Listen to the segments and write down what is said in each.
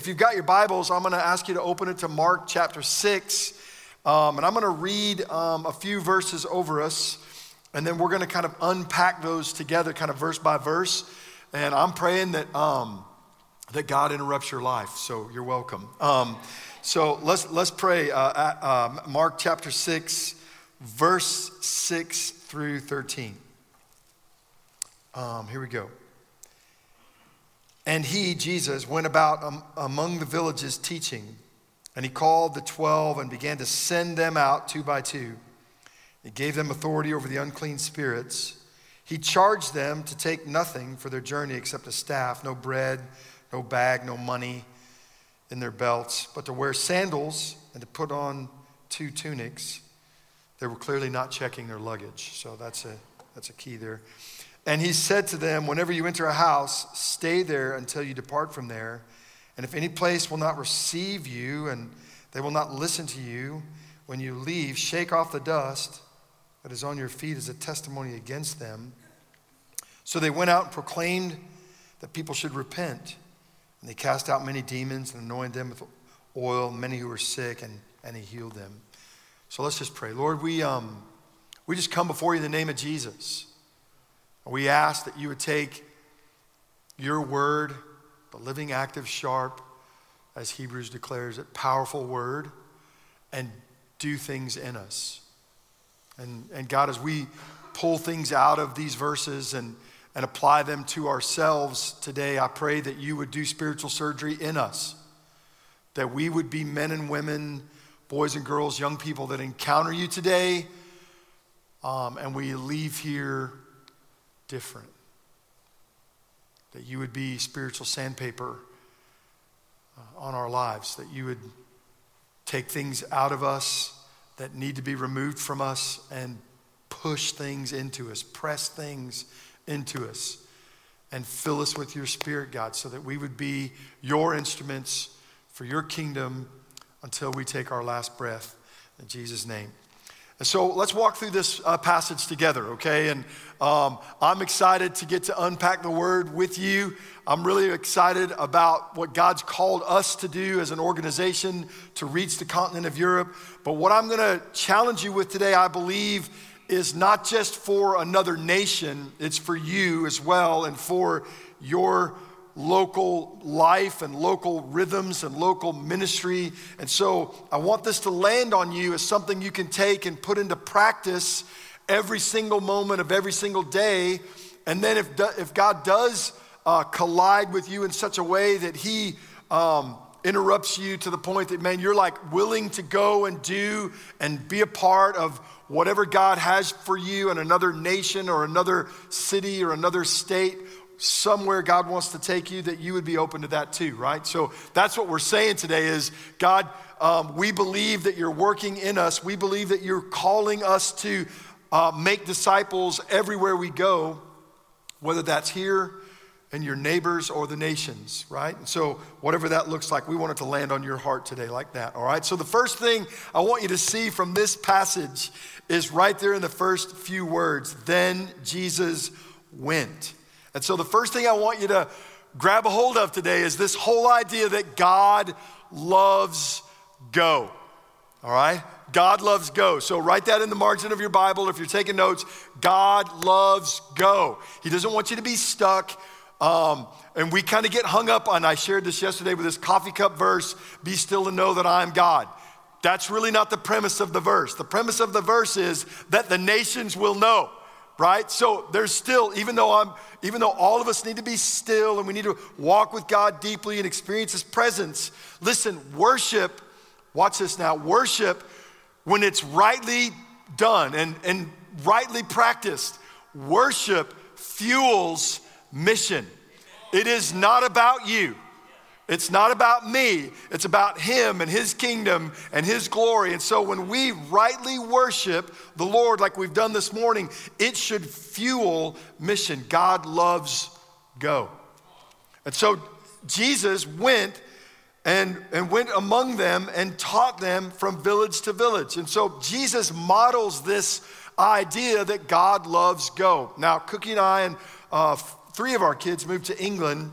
if you've got your Bibles, I'm going to ask you to open it to Mark chapter 6. Um, and I'm going to read um, a few verses over us. And then we're going to kind of unpack those together, kind of verse by verse. And I'm praying that, um, that God interrupts your life. So you're welcome. Um, so let's, let's pray. Uh, uh, Mark chapter 6, verse 6 through 13. Um, here we go. And he, Jesus, went about among the villages teaching, and he called the twelve and began to send them out two by two. He gave them authority over the unclean spirits. He charged them to take nothing for their journey except a staff, no bread, no bag, no money in their belts, but to wear sandals and to put on two tunics. They were clearly not checking their luggage, so that's a, that's a key there. And he said to them, Whenever you enter a house, stay there until you depart from there. And if any place will not receive you and they will not listen to you, when you leave, shake off the dust that is on your feet as a testimony against them. So they went out and proclaimed that people should repent. And they cast out many demons and anointed them with oil, many who were sick, and, and he healed them. So let's just pray. Lord, we, um, we just come before you in the name of Jesus. We ask that you would take your word, the living, active, sharp, as Hebrews declares it, powerful word, and do things in us. And, and God, as we pull things out of these verses and, and apply them to ourselves today, I pray that you would do spiritual surgery in us, that we would be men and women, boys and girls, young people that encounter you today, um, and we leave here different. That you would be spiritual sandpaper uh, on our lives, that you would take things out of us that need to be removed from us and push things into us, press things into us, and fill us with your spirit, God, so that we would be your instruments for your kingdom until we take our last breath. In Jesus' name. So let's walk through this uh, passage together, okay? And um, I'm excited to get to unpack the word with you. I'm really excited about what God's called us to do as an organization to reach the continent of Europe. But what I'm to challenge you with today, I believe, is not just for another nation, it's for you as well and for your local life and local rhythms and local ministry. And so I want this to land on you as something you can take and put into practice every single moment of every single day. And then if, if God does uh, collide with you in such a way that He um, interrupts you to the point that, man, you're like willing to go and do and be a part of whatever God has for you in another nation or another city or another state somewhere God wants to take you, that you would be open to that too, right? So that's what we're saying today is God, um, we believe that you're working in us. We believe that you're calling us to uh, make disciples everywhere we go, whether that's here and your neighbors or the nations, right? And so, whatever that looks like, we want it to land on your heart today, like that, all right? So, the first thing I want you to see from this passage is right there in the first few words then Jesus went. And so, the first thing I want you to grab a hold of today is this whole idea that God loves go. All right? God loves go. So write that in the margin of your Bible if you're taking notes. God loves go. He doesn't want you to be stuck. Um, and we kind of get hung up on, I shared this yesterday with this coffee cup verse be still and know that I am God. That's really not the premise of the verse. The premise of the verse is that the nations will know right? So there's still, even though I'm, even though all of us need to be still and we need to walk with God deeply and experience His presence, listen, worship, watch this now, worship, when it's rightly done and, and rightly practiced, worship fuels mission. It is not about you. It's not about me, it's about Him and His kingdom and His glory. And so when we rightly worship the Lord like we've done this morning, it should fuel mission. God loves go. And so Jesus went and, and went among them and taught them from village to village. And so Jesus models this idea that God loves go. Now, Cookie and I and uh, three of our kids moved to England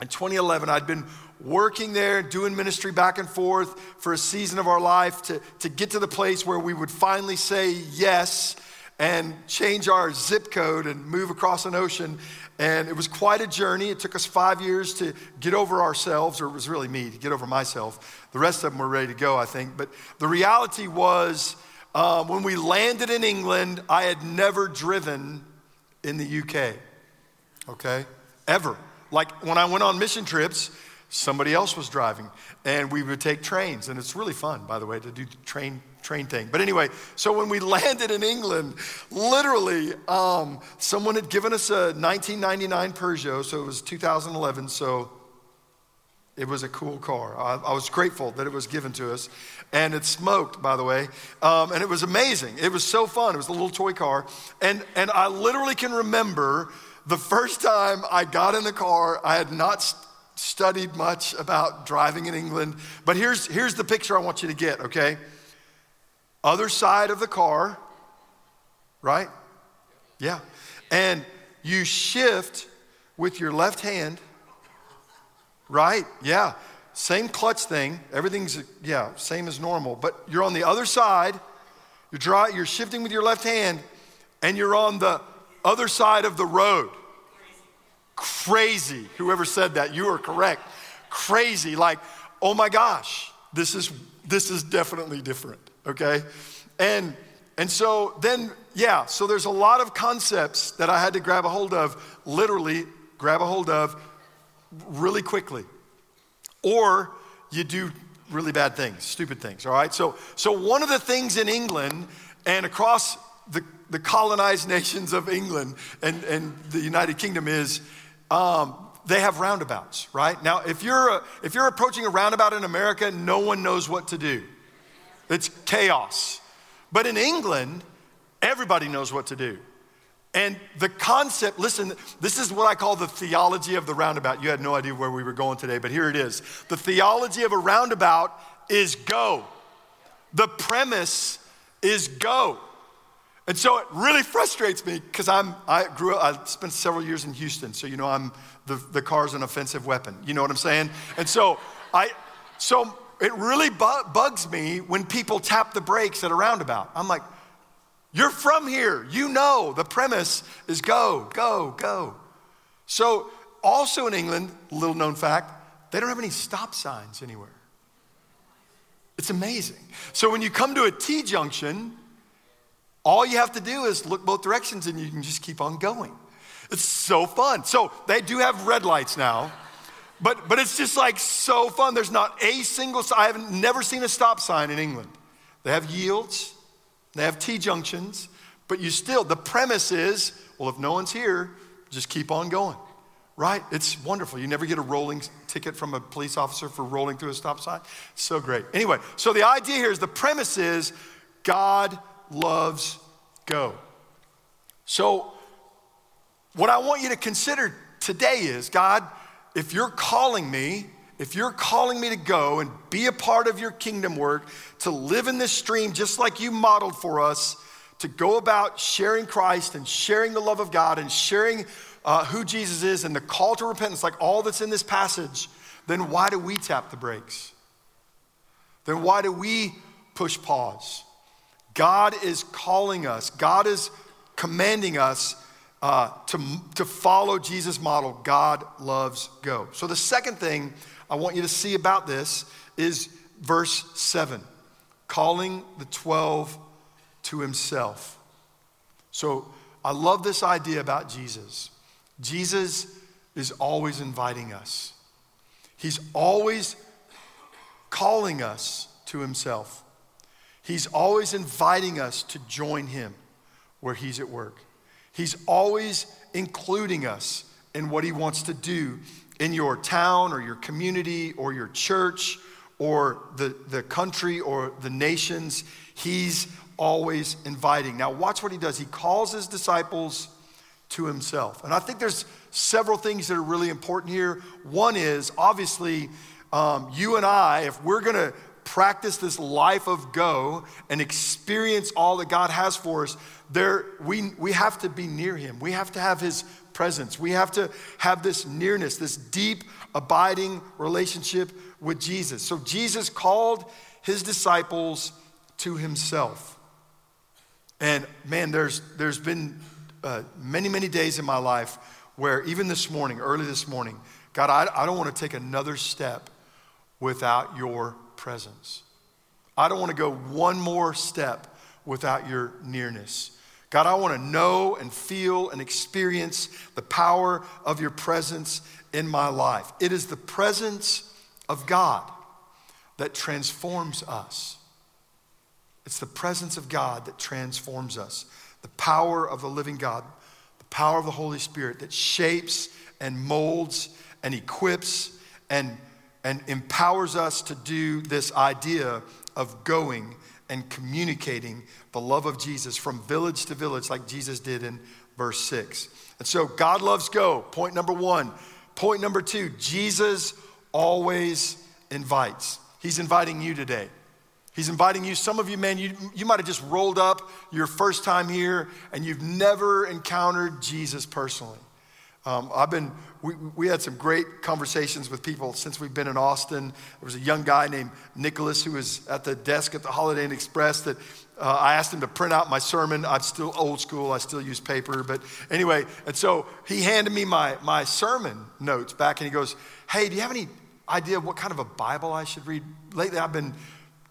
in 2011, I'd been working there, doing ministry back and forth for a season of our life to, to get to the place where we would finally say yes and change our zip code and move across an ocean. And it was quite a journey. It took us five years to get over ourselves, or it was really me to get over myself. The rest of them were ready to go, I think. But the reality was, um, when we landed in England, I had never driven in the UK, okay? Ever. Like when I went on mission trips, somebody else was driving and we would take trains and it's really fun by the way to do train train thing. But anyway so when we landed in england literally um, someone had given us a 1999 peugeot so it was 2011 so it was a cool car. I, I was grateful that it was given to us and it smoked by the way um, and it was amazing. It was so fun. It was a little toy car and and i literally can remember the first time i got in the car i had not studied much about driving in England, but here's, here's the picture I want you to get, okay? Other side of the car, right? Yeah. And you shift with your left hand, right? Yeah. Same clutch thing. Everything's, yeah, same as normal. But you're on the other side, you're, dry, you're shifting with your left hand, and you're on the other side of the road crazy. Whoever said that, you are correct. Crazy, like, oh my gosh, this is this is definitely different, okay? And and so then, yeah, so there's a lot of concepts that I had to grab a hold of, literally grab a hold of really quickly. Or you do really bad things, stupid things, all right? So so one of the things in England and across the, the colonized nations of England and, and the United Kingdom is um, they have roundabouts, right? Now, if you're, a, if you're approaching a roundabout in America, no one knows what to do. It's chaos. But in England, everybody knows what to do. And the concept, listen, this is what I call the theology of the roundabout. You had no idea where we were going today, but here it is. The theology of a roundabout is go. The premise is go. And so it really frustrates me because I'm I grew up, I spent several years in Houston, so you know I'm the, the car's an offensive weapon. You know what I'm saying? And so I so it really bu- bugs me when people tap the brakes at a roundabout. I'm like, you're from here. You know the premise is go, go, go. So also in England, little known fact, they don't have any stop signs anywhere. It's amazing. So when you come to a T junction, all you have to do is look both directions and you can just keep on going. It's so fun. So they do have red lights now, but, but it's just like so fun. There's not a single, I have never seen a stop sign in England. They have yields, they have T junctions, but you still, the premise is well, if no one's here, just keep on going, right? It's wonderful. You never get a rolling ticket from a police officer for rolling through a stop sign. So great. Anyway, so the idea here is the premise is God loves go. So, what I want you to consider today is God, if you're calling me, if you're calling me to go and be a part of your kingdom work, to live in this stream just like you modeled for us, to go about sharing Christ and sharing the love of God and sharing uh, who Jesus is and the call to repentance, like all that's in this passage, then why do we tap the brakes? Then why do we push pause? God is calling us, God is commanding us uh, to, to follow Jesus' model. God loves go. So, the second thing I want you to see about this is verse 7 calling the 12 to himself. So, I love this idea about Jesus. Jesus is always inviting us, he's always calling us to himself. He's always inviting us to join him where he's at work. He's always including us in what he wants to do in your town or your community or your church or the, the country or the nations. He's always inviting. Now, watch what he does. He calls his disciples to himself. And I think there's several things that are really important here. One is obviously, um, you and I, if we're going to practice this life of go and experience all that God has for us, there we, we have to be near him. We have to have his presence. We have to have this nearness, this deep, abiding relationship with Jesus. So Jesus called his disciples to himself. And man, there's, there's been uh, many, many days in my life where even this morning, early this morning, God, I, I don't want to take another step without your presence. I don't want to go one more step without your nearness. God, I want to know and feel and experience the power of your presence in my life. It is the presence of God that transforms us. It's the presence of God that transforms us. The power of the living God, the power of the Holy Spirit that shapes and molds and equips and, and empowers us to do this idea of going and communicating the love of Jesus from village to village, like Jesus did in verse 6. And so, God loves go. Point number one. Point number two Jesus always invites. He's inviting you today. He's inviting you. Some of you, man, you, you might have just rolled up your first time here and you've never encountered Jesus personally. Um, I've been, we, we had some great conversations with people since we've been in Austin. There was a young guy named Nicholas who was at the desk at the Holiday Inn Express that uh, I asked him to print out my sermon. I'm still old school, I still use paper. But anyway, and so he handed me my, my sermon notes back and he goes, Hey, do you have any idea what kind of a Bible I should read? Lately, I've been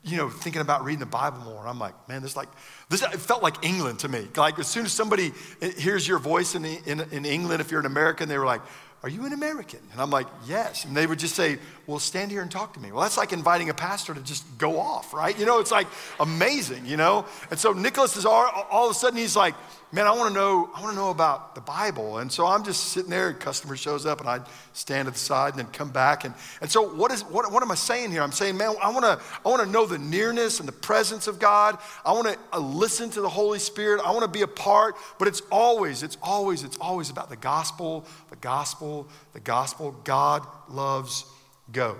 you know, thinking about reading the Bible more. I'm like, man, this like, this it felt like England to me. Like as soon as somebody eh, hears your voice in, in, in England, if you're an American, they were like, are you an American? And I'm like, yes. And they would just say, well, stand here and talk to me. Well, that's like inviting a pastor to just go off, right? You know, it's like amazing, you know? And so Nicholas is all, all of a sudden, he's like, man, I want to know, I want to know about the Bible. And so I'm just sitting there, customer shows up, and I stand at the side and then come back. And, and so what is what, what am I saying here? I'm saying, man, I want to I want to know the nearness and the presence of God. I want to uh, listen to the Holy Spirit. I want to be a part, but it's always, it's always, it's always about the gospel, the gospel, the gospel. God loves go.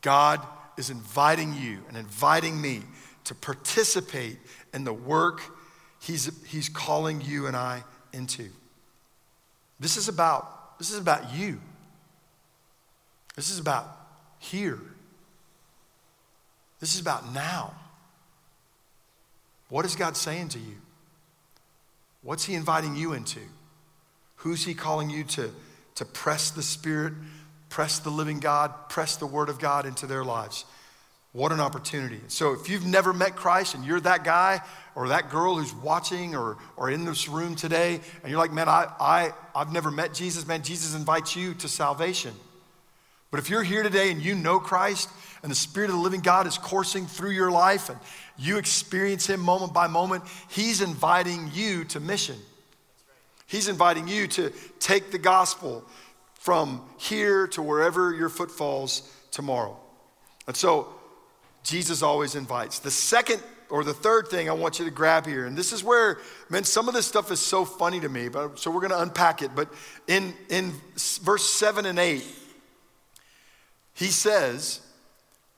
God is inviting you and inviting me to participate in the work he's, he's calling you and I into. This is about, this is about you. This is about here. This is about now. What is God saying to you? What's He inviting you into? Who's He calling you to, to press the Spirit, press the living God, press the Word of God into their lives? What an opportunity. So, if you've never met Christ and you're that guy or that girl who's watching or, or in this room today, and you're like, man, I, I, I've never met Jesus, man, Jesus invites you to salvation. But if you're here today and you know Christ and the Spirit of the living God is coursing through your life and you experience Him moment by moment, He's inviting you to mission. He's inviting you to take the gospel from here to wherever your foot falls tomorrow. And so, Jesus always invites. The second or the third thing I want you to grab here, and this is where, man, some of this stuff is so funny to me, but so we're going to unpack it. But in, in verse 7 and 8, he says,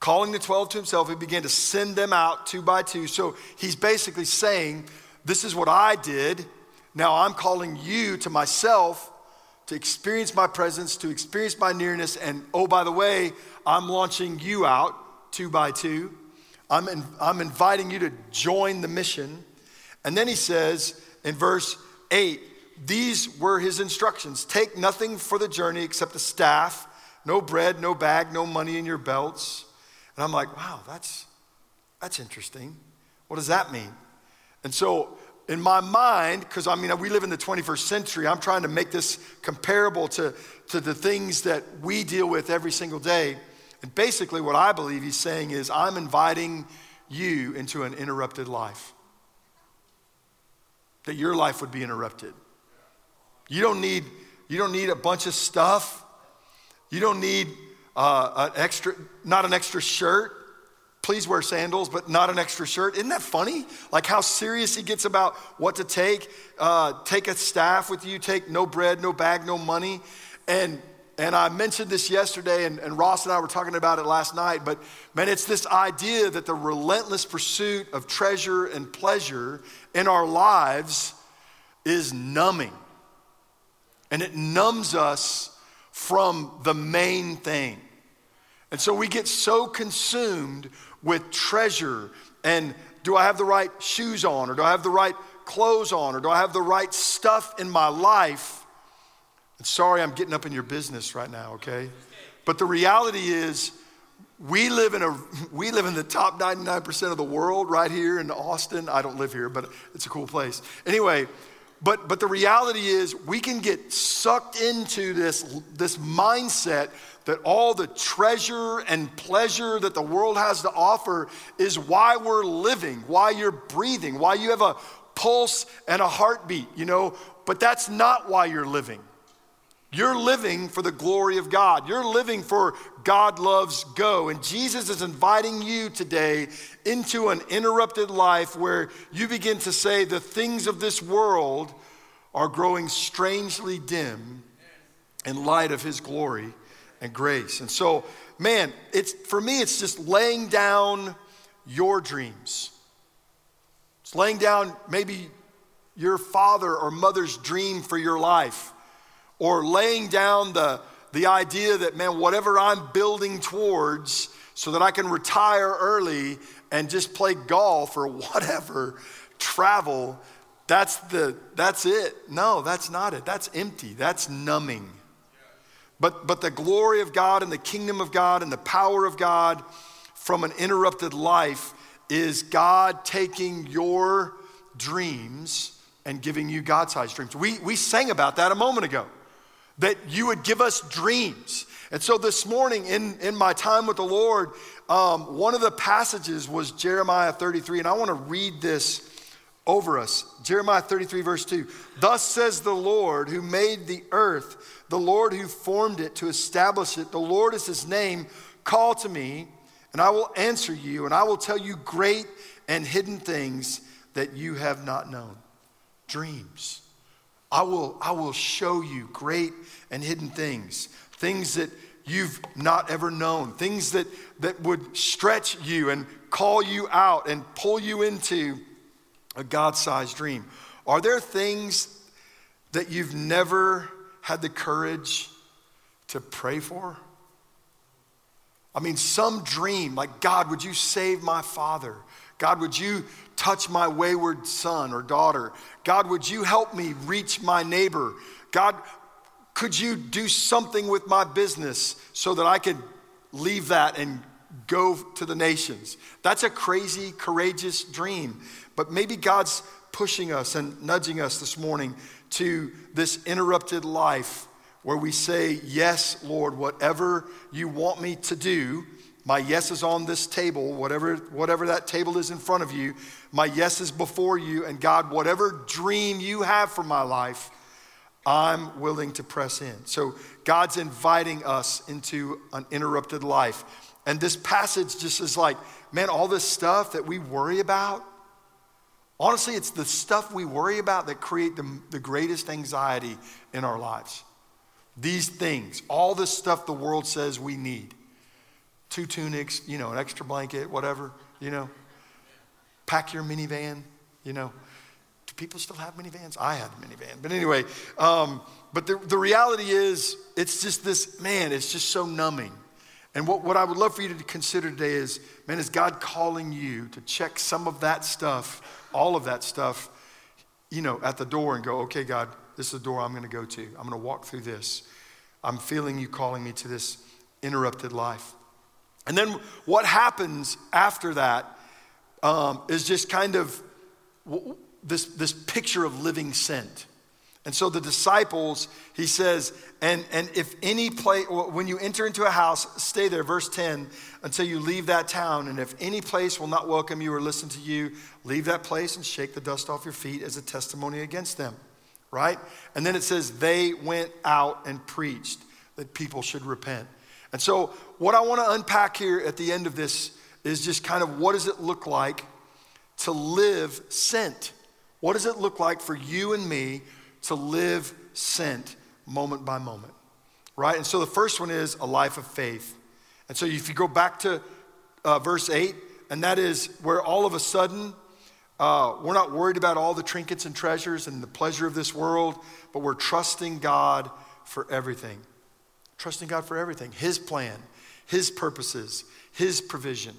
calling the 12 to himself, he began to send them out two by two. So he's basically saying, This is what I did. Now I'm calling you to myself to experience my presence, to experience my nearness. And oh, by the way, I'm launching you out two by two. I'm, in, I'm inviting you to join the mission. And then he says in verse 8, these were his instructions take nothing for the journey except a staff, no bread, no bag, no money in your belts. And I'm like, wow, that's, that's interesting. What does that mean? And so, in my mind, because I mean, we live in the 21st century, I'm trying to make this comparable to, to the things that we deal with every single day. And basically, what I believe he's saying is, I'm inviting you into an interrupted life. That your life would be interrupted. You don't need, you don't need a bunch of stuff. You don't need uh, an extra, not an extra shirt. Please wear sandals, but not an extra shirt. Isn't that funny? Like how serious he gets about what to take. Uh, take a staff with you. Take no bread, no bag, no money. And and I mentioned this yesterday, and, and, Ross and I were talking about it last night. But man, it's this idea that the relentless pursuit of treasure and pleasure in our lives is numbing. and it numbs us from the main thing. And so we get so consumed with treasure and do I have the right shoes on or do I have the right clothes on or do I have the right stuff in my life? And sorry, I'm getting up in your business right now, okay? But the reality is, we live in a we live in the top 99% of the world right here in Austin. I don't live here, but it's a cool place. Anyway, but but the reality is we can get sucked into this this mindset that all the treasure and pleasure that the world has to offer is why we're living, why you're breathing, why you have a pulse and a heartbeat, you know, but that's not why you're living. You're living for the glory of God. You're living for God loves go. And Jesus is inviting you today into an interrupted life where you begin to say the things of this world are growing strangely dim in light of his glory and grace. And so, man, it's for me it's just laying down your dreams. It's laying down maybe your father or mother's dream for your life or laying down the, the idea that, man, whatever I'm building towards so that I can retire early and just play golf or whatever, travel, that's, the, that's it. No, that's not it. That's empty. That's numbing. But, but the glory of God and the kingdom of God and the power of God from an interrupted life is God taking your dreams and giving you God sized dreams. We, we sang about that a moment ago that you would give us dreams. And so this morning, in, in my time with the Lord, um, one of the passages was Jeremiah 33, and I want to read this over us. Jeremiah 33, verse 2. Thus says the Lord who made the earth, the Lord who formed it to establish it. The Lord is his name. Call to me, and I will answer you, and I will tell you great and hidden things that you have not known. Dreams. I will, I will show you great and hidden things, things that you've not ever known, things that, that would stretch you and call you out and pull you into a God sized dream. Are there things that you've never had the courage to pray for? I mean, some dream, like, God, would you save my father? God, would you touch my wayward son or daughter? God, would you help me reach my neighbor? God, could you do something with my business so that I could leave that and go to the nations? That's a crazy, courageous dream. But maybe God's pushing us and nudging us this morning to this interrupted life where we say, Yes, Lord, whatever you want me to do, my yes is on this table, whatever, whatever that table is in front of you. My yes is before you. And God, whatever dream you have for my life, I'm willing to press in. So God's inviting us into an interrupted life. And this passage just is like, man, all this stuff that we worry about, honestly, it's the stuff we worry about that create the, the greatest anxiety in our lives. These things, all this stuff the world says we need two tunics, you know, an extra blanket, whatever, you know. Pack your minivan, you know. Do people still have minivans? I had a minivan. But anyway, um, but the, the reality is, it's just this, man, it's just so numbing. And what, what I would love for you to consider today is, man, is God calling you to check some of that stuff, all of that stuff, you know, at the door and go, okay, God, this is the door I'm going to go to. I'm going to walk through this. I'm feeling you calling me to this interrupted life. And then what happens after that um, is just kind of this, this picture of living sent. And so the disciples, he says, and, and if any place, when you enter into a house, stay there, verse 10, until you leave that town. And if any place will not welcome you or listen to you, leave that place and shake the dust off your feet as a testimony against them, right? And then it says, they went out and preached that people should repent. And so, what I want to unpack here at the end of this is just kind of what does it look like to live sent? What does it look like for you and me to live sent moment by moment? Right? And so, the first one is a life of faith. And so, if you go back to uh, verse 8, and that is where all of a sudden Uh, we're not worried about all the trinkets and treasures and the pleasure of this world, but we're trusting God for everything. Trusting God for everything His plan, His purposes, His provision.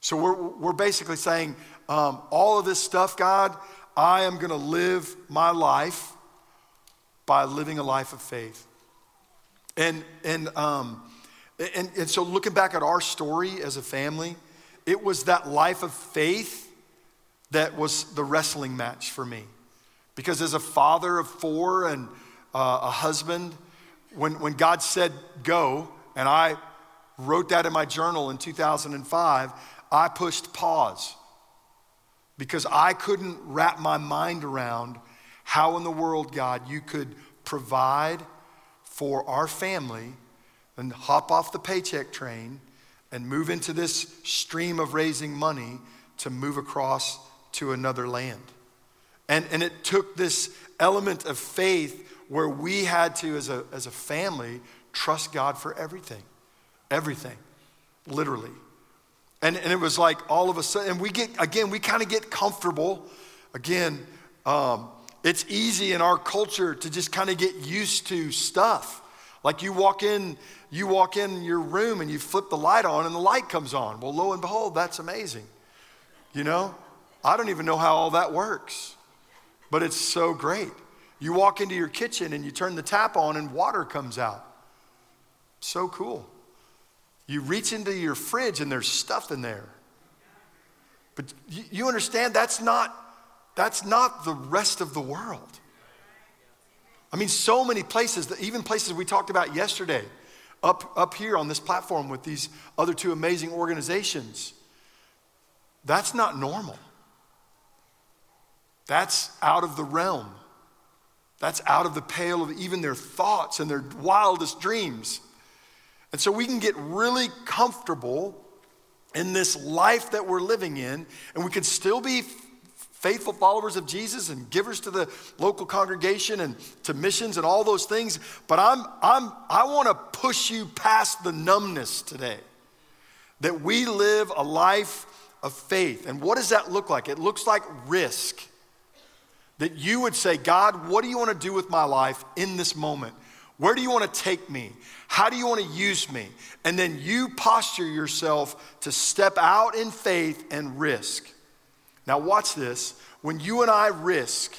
So we're, we're basically saying, um, all of this stuff, God, I am going to live my life by living a life of faith. And, and, um, and, and so looking back at our story as a family, it was that life of faith that was the wrestling match for me. Because as a father of four and uh, a husband, when, when God said go, and I wrote that in my journal in 2005, I pushed pause because I couldn't wrap my mind around how in the world, God, you could provide for our family and hop off the paycheck train and move into this stream of raising money to move across to another land. And, and it took this element of faith where we had to, as a, as a family, trust God for everything. Everything, literally. And, and it was like all of a sudden, and we get, again, we kind of get comfortable. Again, um, it's easy in our culture to just kind of get used to stuff. Like you walk in, you walk in your room and you flip the light on and the light comes on. Well, lo and behold, that's amazing. You know, I don't even know how all that works, but it's so great. You walk into your kitchen and you turn the tap on and water comes out. So cool. You reach into your fridge and there's stuff in there. But you understand that's not that's not the rest of the world. I mean, so many places, even places we talked about yesterday, up, up here on this platform with these other two amazing organizations, that's not normal. That's out of the realm. That's out of the pale of even their thoughts and their wildest dreams. And so we can get really comfortable in this life that we're living in, and we can still be faithful followers of Jesus and givers to the local congregation and to missions and all those things. But I'm, I'm, I want to push you past the numbness today. That we live a life of faith. And what does that look like? It looks like risk. That you would say, God, what do you want to do with my life in this moment? Where do you want to take me? How do you want to use me? And then you posture yourself to step out in faith and risk. Now, watch this. When you and I risk,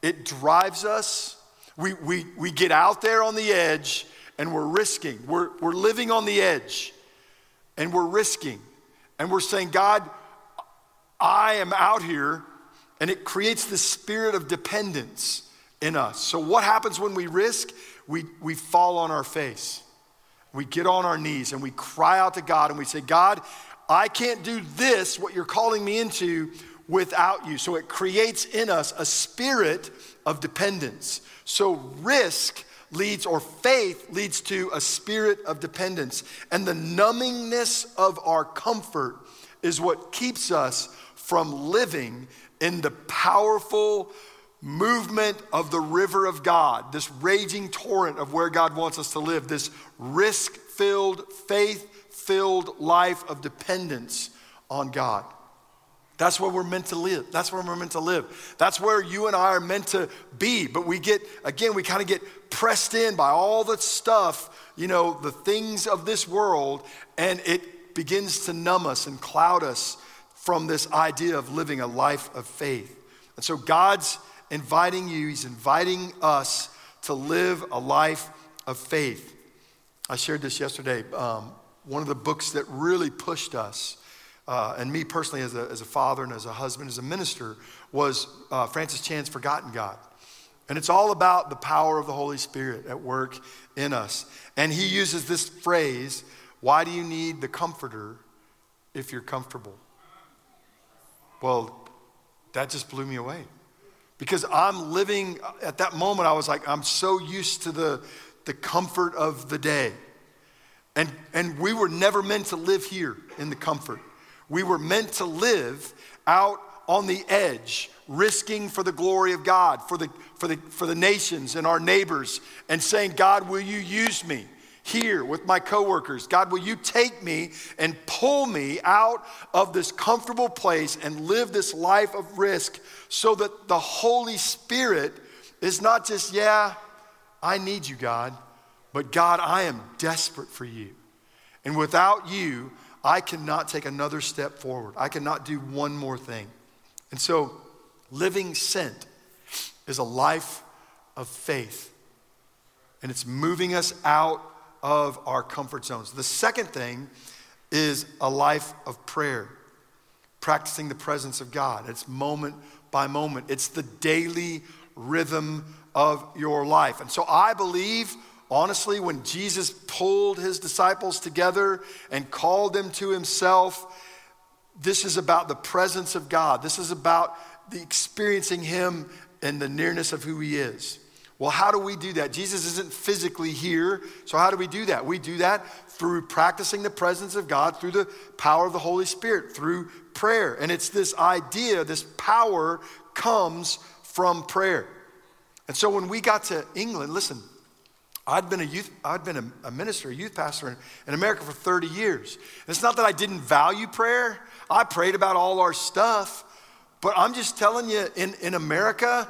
it drives us. We, we, we get out there on the edge and we're risking. We're, we're living on the edge and we're risking. And we're saying, God, I am out here. And it creates this spirit of dependence in us. So, what happens when we risk? we, we fall on our face. We get on our knees and we cry out to God and we say, God, I can't do this, what you're calling me into, without you. So it creates in us a spirit of dependence. So risk leads, or faith leads to a spirit of dependence. And the numbingness of our comfort is what keeps us from living in the powerful, movement of the river of God, this raging torrent of where God wants us to live, this risk filled, faith filled life of dependence on God. That's where we're meant to live. That's where we're meant to live. That's where you and I are meant to be. But we get, again, we kind of get pressed in by all the stuff, you know, the things of this world, and it begins to numb us and cloud us from this idea of living a life of faith. And so God's inviting you, He's inviting us to live a life of faith. I shared this yesterday. Um, one of the books that really pushed us, uh, and me personally as a, as a father and as a husband, as a minister, was uh, Francis Chan's Forgotten God. And it's all about the power of the Holy Spirit at work in us. And he uses this phrase why do you need the comforter if you're comfortable? Well, that just blew me away because I'm living uh, at that moment, I was like, I'm so used to the, the comfort of the day. And, and we were never meant to live here in the comfort. We were meant to live out on the edge, risking for the glory of God, for the, for the, for the nations and our neighbors, and saying, God, will you use me? Here with my coworkers. God, will you take me and pull me out of this comfortable place and live this life of risk so that the Holy Spirit is not just, yeah, I need you, God, but God, I am desperate for you. And without you, I cannot take another step forward. I cannot do one more thing. And so, living sent is a life of faith. And it's moving us out of our comfort zones. The second thing is a life of prayer, practicing the presence of God. It's moment by moment, it's the daily rhythm of your life. And so I believe, honestly, when Jesus pulled his disciples together and called them to himself, this is about the presence of God. This is about the experiencing him and the nearness of who he is. Well, how do we do that? Jesus isn't physically here. So, how do we do that? We do that through practicing the presence of God, through the power of the Holy Spirit, through prayer. And it's this idea, this power comes from prayer. And so, when we got to England, listen, I'd been a youth, I'd been a, minister, a youth pastor in, in America for 30 years. And it's not that I didn't value prayer. I prayed about all our stuff. But I'm just telling you, in, in America,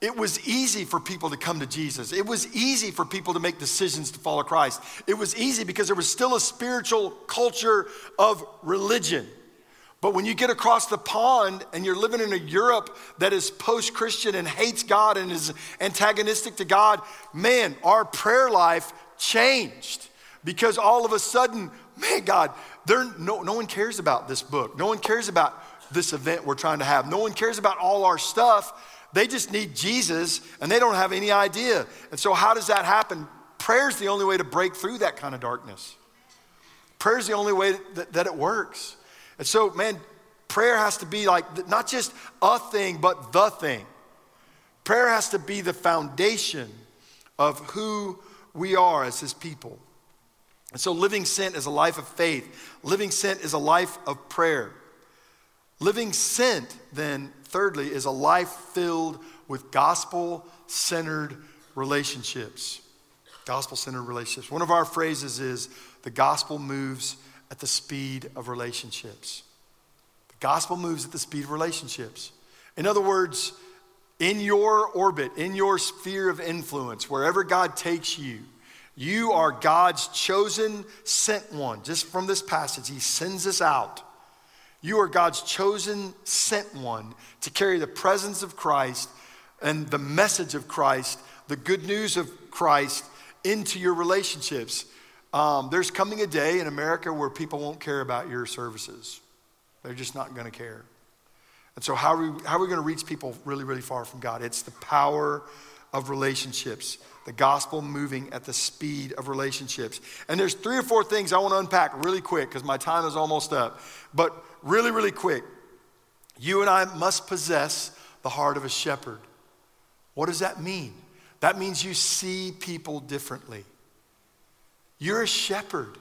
it was easy for people to come to Jesus. It was easy for people to make decisions to follow Christ. It was easy because there was still a spiritual culture of religion. But when you get across the pond and you're living in a Europe that is post Christian and hates God and is antagonistic to God, man, our prayer life changed because all of a sudden, man, God, there, no, no one cares about this book. No one cares about this event we're trying to have. No one cares about all our stuff they just need Jesus and they don't have any idea. And so, how does that happen? Prayer is the only way to break through that kind of darkness. Prayer is the only way that, that it works. And so, man, prayer has to be like not just a thing, but the thing. Prayer has to be the foundation of who we are as his people. And so, living sent is a life of faith, living sent is a life of prayer. Living sent, then, thirdly, is a life filled with gospel centered relationships. Gospel centered relationships. One of our phrases is the gospel moves at the speed of relationships. The gospel moves at the speed of relationships. In other words, in your orbit, in your sphere of influence, wherever God takes you, you are God's chosen sent one. Just from this passage, He sends us out you are God's chosen sent one to carry the presence of Christ and the message of Christ, the good news of Christ into your relationships. Um, there's coming a day in America where people won't care about your services. They're just not going to care. And so, how are we, how are we going to reach people really, really far from God? It's the power of relationships, the gospel moving at the speed of relationships. And there's three or four things I want to unpack really quick because my time is almost up. But really, really quick, you and I must possess the heart of a shepherd. What does that mean? That means you see people differently. You're a shepherd.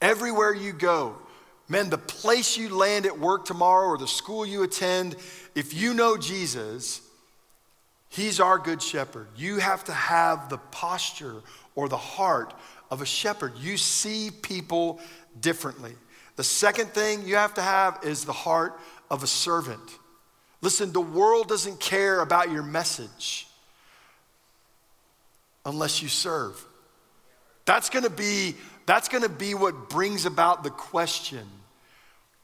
Everywhere you go, man, the place you land at work tomorrow or the school you attend, if you know Jesus, He's our good shepherd. You have to have the posture or the heart of a shepherd. You see people differently. The second thing you have to have is the heart of a servant. Listen, the world doesn't care about your message unless you serve. That's to be that's to be what brings about the question,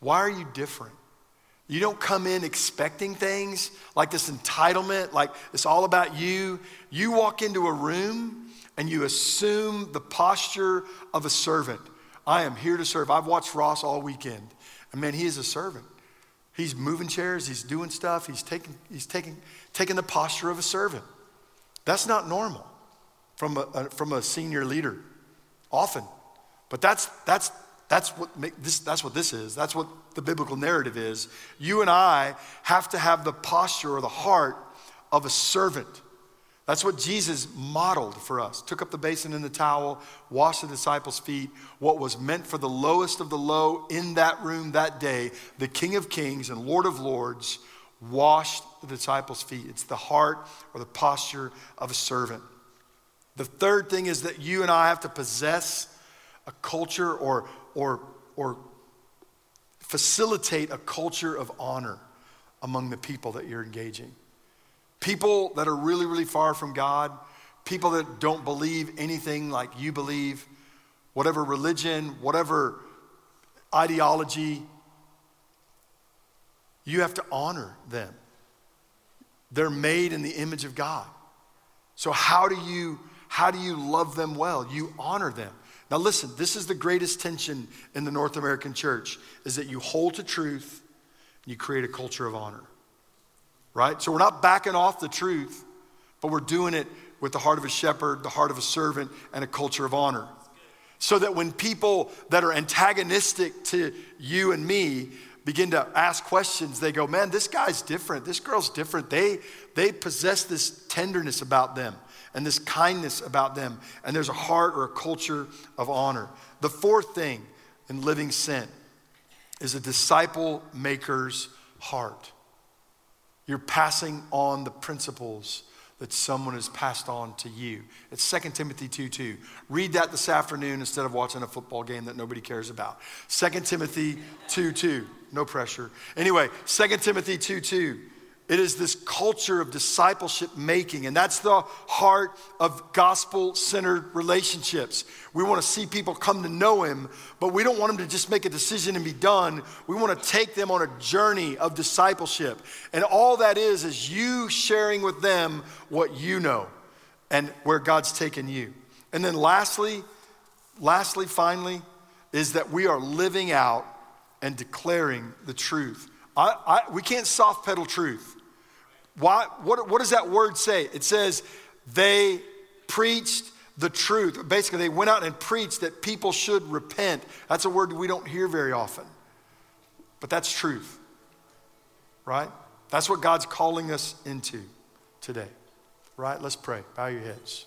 why are you different? You don't come in expecting things like this entitlement, like it's all about you. You walk into a room and you assume the posture of a servant. I am here to serve. I've watched Ross all weekend. And man, he is a servant. He's moving chairs, he's doing stuff, he's taking, he's taking, taking the posture of a servant. That's not normal from a, from a senior leader, often. But that's, that's, that's, what make, this, that's what this is. That's what the biblical narrative is. You and I have to have the posture or the heart of a servant. That's what Jesus modeled for us. Took up the basin and the towel, washed the disciples' feet. What was meant for the lowest of the low in that room that day, the King of Kings and Lord of Lords washed the disciples' feet. It's the heart or the posture of a servant. The third thing is that you and I have to possess a culture or, or, or facilitate a culture of honor among the people that you're engaging. People that are really, really far from God, people that don't believe anything like you believe, whatever religion, whatever ideology, you have to honor them. They're made in the image of God. So how do you how do you love them well? You honor them. Now listen, this is the greatest tension in the North American church is that you hold to truth and you create a culture of honor. Right? So we're not backing off the truth, but we're doing it with the heart of a shepherd, the heart of a servant, and a culture of honor. So that when people that are antagonistic to you and me begin to ask questions, they go, Man, this guy's different. This girl's different. They, they possess this tenderness about them and this kindness about them. And there's a heart or a culture of honor. The fourth thing in living sin is a disciple maker's heart. You're passing on the principles that someone has passed on to you. It's 2 Timothy 2 2. Read that this afternoon instead of watching a football game that nobody cares about. 2 Timothy 2 2. No pressure. Anyway, 2 Timothy 2 2. It is this culture of discipleship making, and that's the heart of gospel centered relationships. We want to see people come to know Him, but we don't want them to just make a decision and be done. We want to take them on a journey of discipleship. And all that is, is you sharing with them what you know and where God's taken you. And then lastly, lastly, finally, is that we are living out and declaring the truth. I, I, we can't soft pedal truth. Why, what, what does that word say? It says they preached the truth. Basically, they went out and preached that people should repent. That's a word we don't hear very often, but that's truth, right? That's what God's calling us into today, right? Let's pray. Bow your heads.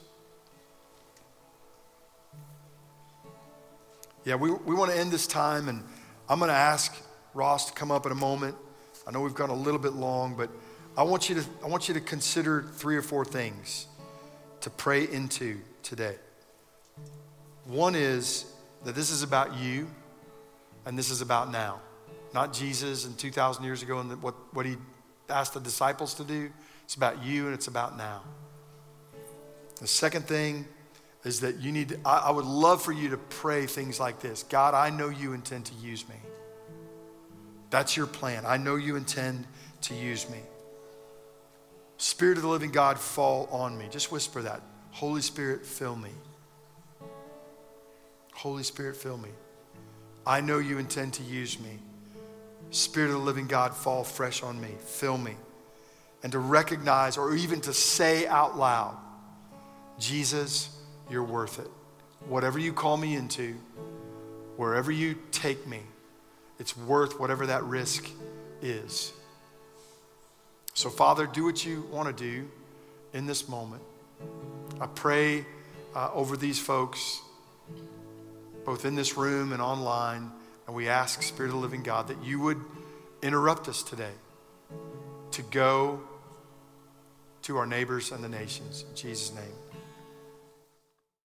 Yeah, we, we want to end this time, and I'm going to ask Ross to come up in a moment. I know we've gone a little bit long, but I want you to, I want you to consider three or four things to pray into today. One is that this is about you and this is about now, not Jesus and 2,000 years ago and what, what he asked the disciples to do. It's about you and it's about now. The second thing is that you need, to, I, I would love for you to pray things like this God, I know you intend to use me. That's your plan. I know you intend to use me. Spirit of the living God, fall on me. Just whisper that. Holy Spirit, fill me. Holy Spirit, fill me. I know you intend to use me. Spirit of the living God, fall fresh on me. Fill me. And to recognize or even to say out loud, Jesus, you're worth it. Whatever you call me into, wherever you take me, it's worth whatever that risk is. So, Father, do what you want to do in this moment. I pray uh, over these folks, both in this room and online, and we ask, Spirit of the living God, that you would interrupt us today to go to our neighbors and the nations. In Jesus' name.